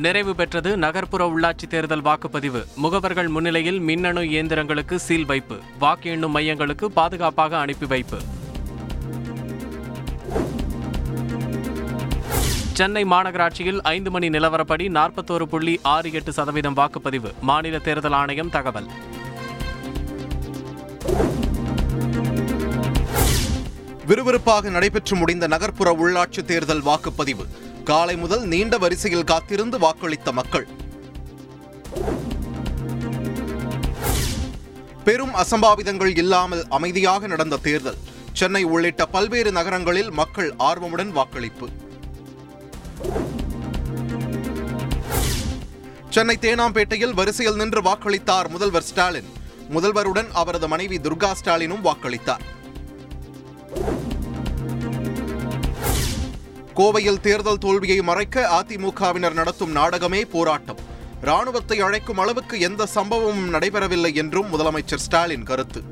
நிறைவு பெற்றது நகர்ப்புற உள்ளாட்சி தேர்தல் வாக்குப்பதிவு. முகவர்கள் முன்னிலையில் மின்னணு இயந்திரங்களுக்கு சீல் வைப்பு. வாக்கு எண்ணும் மையங்களுக்கு பாதுகாப்பாக அனுப்பி வைப்பு. சென்னை மாநகராட்சியில் ஐந்து மணி நிலவரப்படி நாற்பத்தோரு புள்ளி ஆறு எட்டு சதவீதம் வாக்குப்பதிவு. மாநில தேர்தல் ஆணையம் தகவல். விறுவிறுப்பாக நடைபெற்று முடிந்த நகர்ப்புற உள்ளாட்சி தேர்தல் வாக்குப்பதிவு. காலை முதல் நீண்ட வரிசையில் காத்திருந்து வாக்களித்த மக்கள். பெரும் அசம்பாவிதங்கள் இல்லாமல் அமைதியாக நடந்த தேர்தல். சென்னை உள்ளிட்ட பல்வேறு நகரங்களில் மக்கள் ஆர்வமுடன் வாக்களிப்பு. சென்னை தேனாம்பேட்டையில் வரிசையில் நின்று வாக்களித்தார் முதல்வர் ஸ்டாலின். முதல்வருடன் அவரது மனைவி துர்கா ஸ்டாலினும் வாக்களித்தார். கோவையில் தேர்தல் தோல்வியை மறைக்க அதிமுகவினர் நடத்தும் நாடகமே போராட்டம். ராணுவத்தை அழைக்கும் அளவுக்கு எந்த சம்பவமும் நடைபெறவில்லை என்றும் முதலமைச்சர் ஸ்டாலின் கருத்து.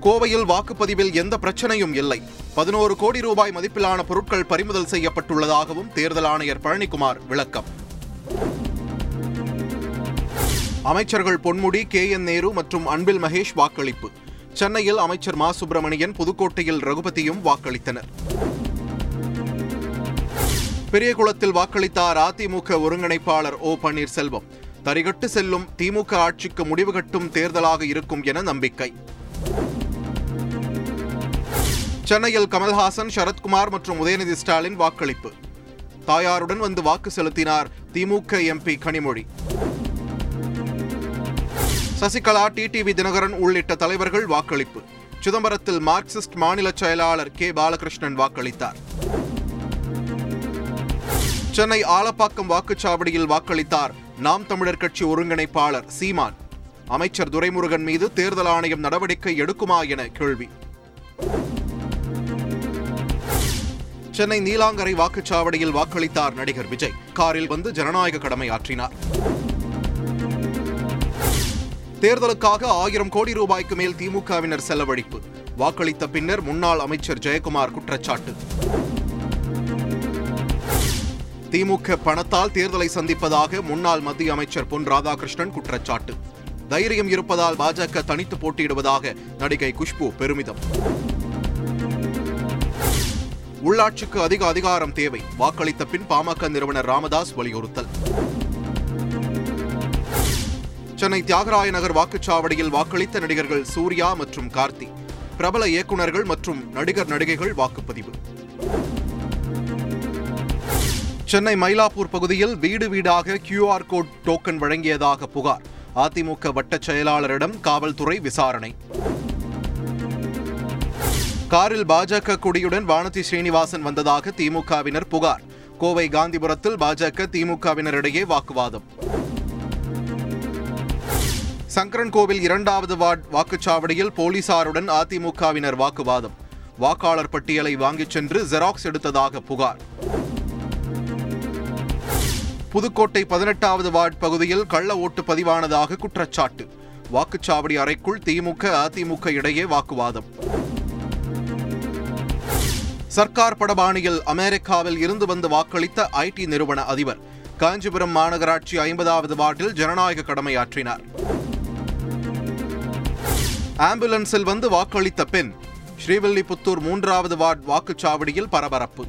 கோவையில் வாக்குப்பதிவில் எந்த பிரச்சனையும் இல்லை. பதினோரு கோடி ரூபாய் மதிப்பிலான பொருட்கள் பறிமுதல் செய்யப்பட்டுள்ளதாகவும் தேர்தல் ஆணையர் பழனிக்குமார் விளக்கம். அமைச்சர்கள் பொன்முடி கே என் நேரு மற்றும் அன்பில் மகேஷ் வாக்களிப்பு. சென்னையில் அமைச்சர் மா. சுப்பிரமணியன் புதுக்கோட்டையில் ரகுபதியும் வாக்களித்தனர். பெரியகுளத்தில் வாக்களித்தார் அதிமுக ஒருங்கிணைப்பாளர் ஓ. பன்னீர்செல்வம். தரிகட்டு செல்லும் திமுக ஆட்சிக்கு முடிவு கட்டும் தேர்தலாக இருக்கும் என நம்பிக்கை. சென்னையில் கமல்ஹாசன் சரத்குமார் மற்றும் உதயநிதி ஸ்டாலின் வாக்களிப்பு. தாயாருடன் வந்து வாக்கு செலுத்தினார் திமுக எம்பி கனிமொழி. சசிகலா டிடிவி தினகரன் உள்ளிட்ட தலைவர்கள் வாக்களிப்பு. சிதம்பரத்தில் மார்க்சிஸ்ட் மாநில செயலாளர் கே. பாலகிருஷ்ணன் வாக்களித்தார். சென்னை ஆலப்பாக்கம் வாக்குச்சாவடியில் வாக்களித்தார் நாம் தமிழர் கட்சி ஒருங்கிணைப்பாளர் சீமான். அமைச்சர் துரைமுருகன் மீது தேர்தல் ஆணையம் நடவடிக்கை எடுக்குமா என கேள்வி. சென்னை நீலாங்கரை வாக்குச்சாவடியில் வாக்களித்தார் நடிகர் விஜய். காரில் வந்து ஜனநாயக கடமை ஆற்றினார் தேர்தலுக்காக ஆயிரம் கோடி ரூபாய்க்கு மேல் திமுகவினர் செலவழிப்பு. வாக்களித்த பின்னர் முன்னாள் அமைச்சர் ஜெயக்குமார் குற்றச்சாட்டு. திமுக பணத்தால் தேர்தலை சந்திப்பதாக முன்னாள் மத்திய அமைச்சர் பொன் ராதாகிருஷ்ணன் குற்றச்சாட்டு. தைரியம் இருப்பதால் பாஜக தனித்து போட்டியிடுவதாக நடிகை குஷ்பு பெருமிதம். உள்ளாட்சிக்கு அதிக அதிகாரம் தேவை. வாக்களித்த பின் பாமக நிறுவனர் ராமதாஸ் வலியுறுத்தல். சென்னை தியாகராய நகர் வாக்குச்சாவடியில் வாக்களித்த நடிகர்கள் சூர்யா மற்றும் கார்த்தி. பிரபல இயக்குநர்கள் மற்றும் நடிகர் நடிகைகள் வாக்குப்பதிவு. சென்னை மயிலாப்பூர் பகுதியில் வீடு வீடாக கியூஆர் கோட் டோக்கன் வழங்கியதாக புகார். அதிமுக வட்டச் செயலாளரிடம் காவல்துறை விசாரணை. காரில் பாஜக கொடியுடன் வானதி ஸ்ரீனிவாசன் வந்ததாக திமுகவினர் புகார். கோவை காந்திபுரத்தில் பாஜக திமுகவினரிடையே வாக்குவாதம். சங்கரன்கோவில் இரண்டாவது வார்டு வாக்குச்சாவடியில் போலீசாருடன் அதிமுகவினர் வாக்குவாதம். வாக்காளர் பட்டியலை வாங்கிச் சென்று ஜெராக்ஸ் எடுத்ததாக புகார். புதுக்கோட்டை பதினெட்டாவது வார்டு பகுதியில் கள்ள ஓட்டு பதிவானதாக குற்றச்சாட்டு. வாக்குச்சாவடி அறைக்குள் திமுக அதிமுக இடையே வாக்குவாதம். சர்க்கார் படபாணியில் அமெரிக்காவில் இருந்து வந்து வாக்களித்த ஐடி நிறுவன அதிபர். காஞ்சிபுரம் மாநகராட்சி ஐம்பதாவது வார்டில் ஜனநாயக கடமையாற்றினார். ஆம்புலன்ஸில் வந்து வாக்களித்த பெண் ஸ்ரீவில்லிபுத்தூர் மூன்றாவது வார்டு வாக்குச்சாவடியில் பரபரப்பு.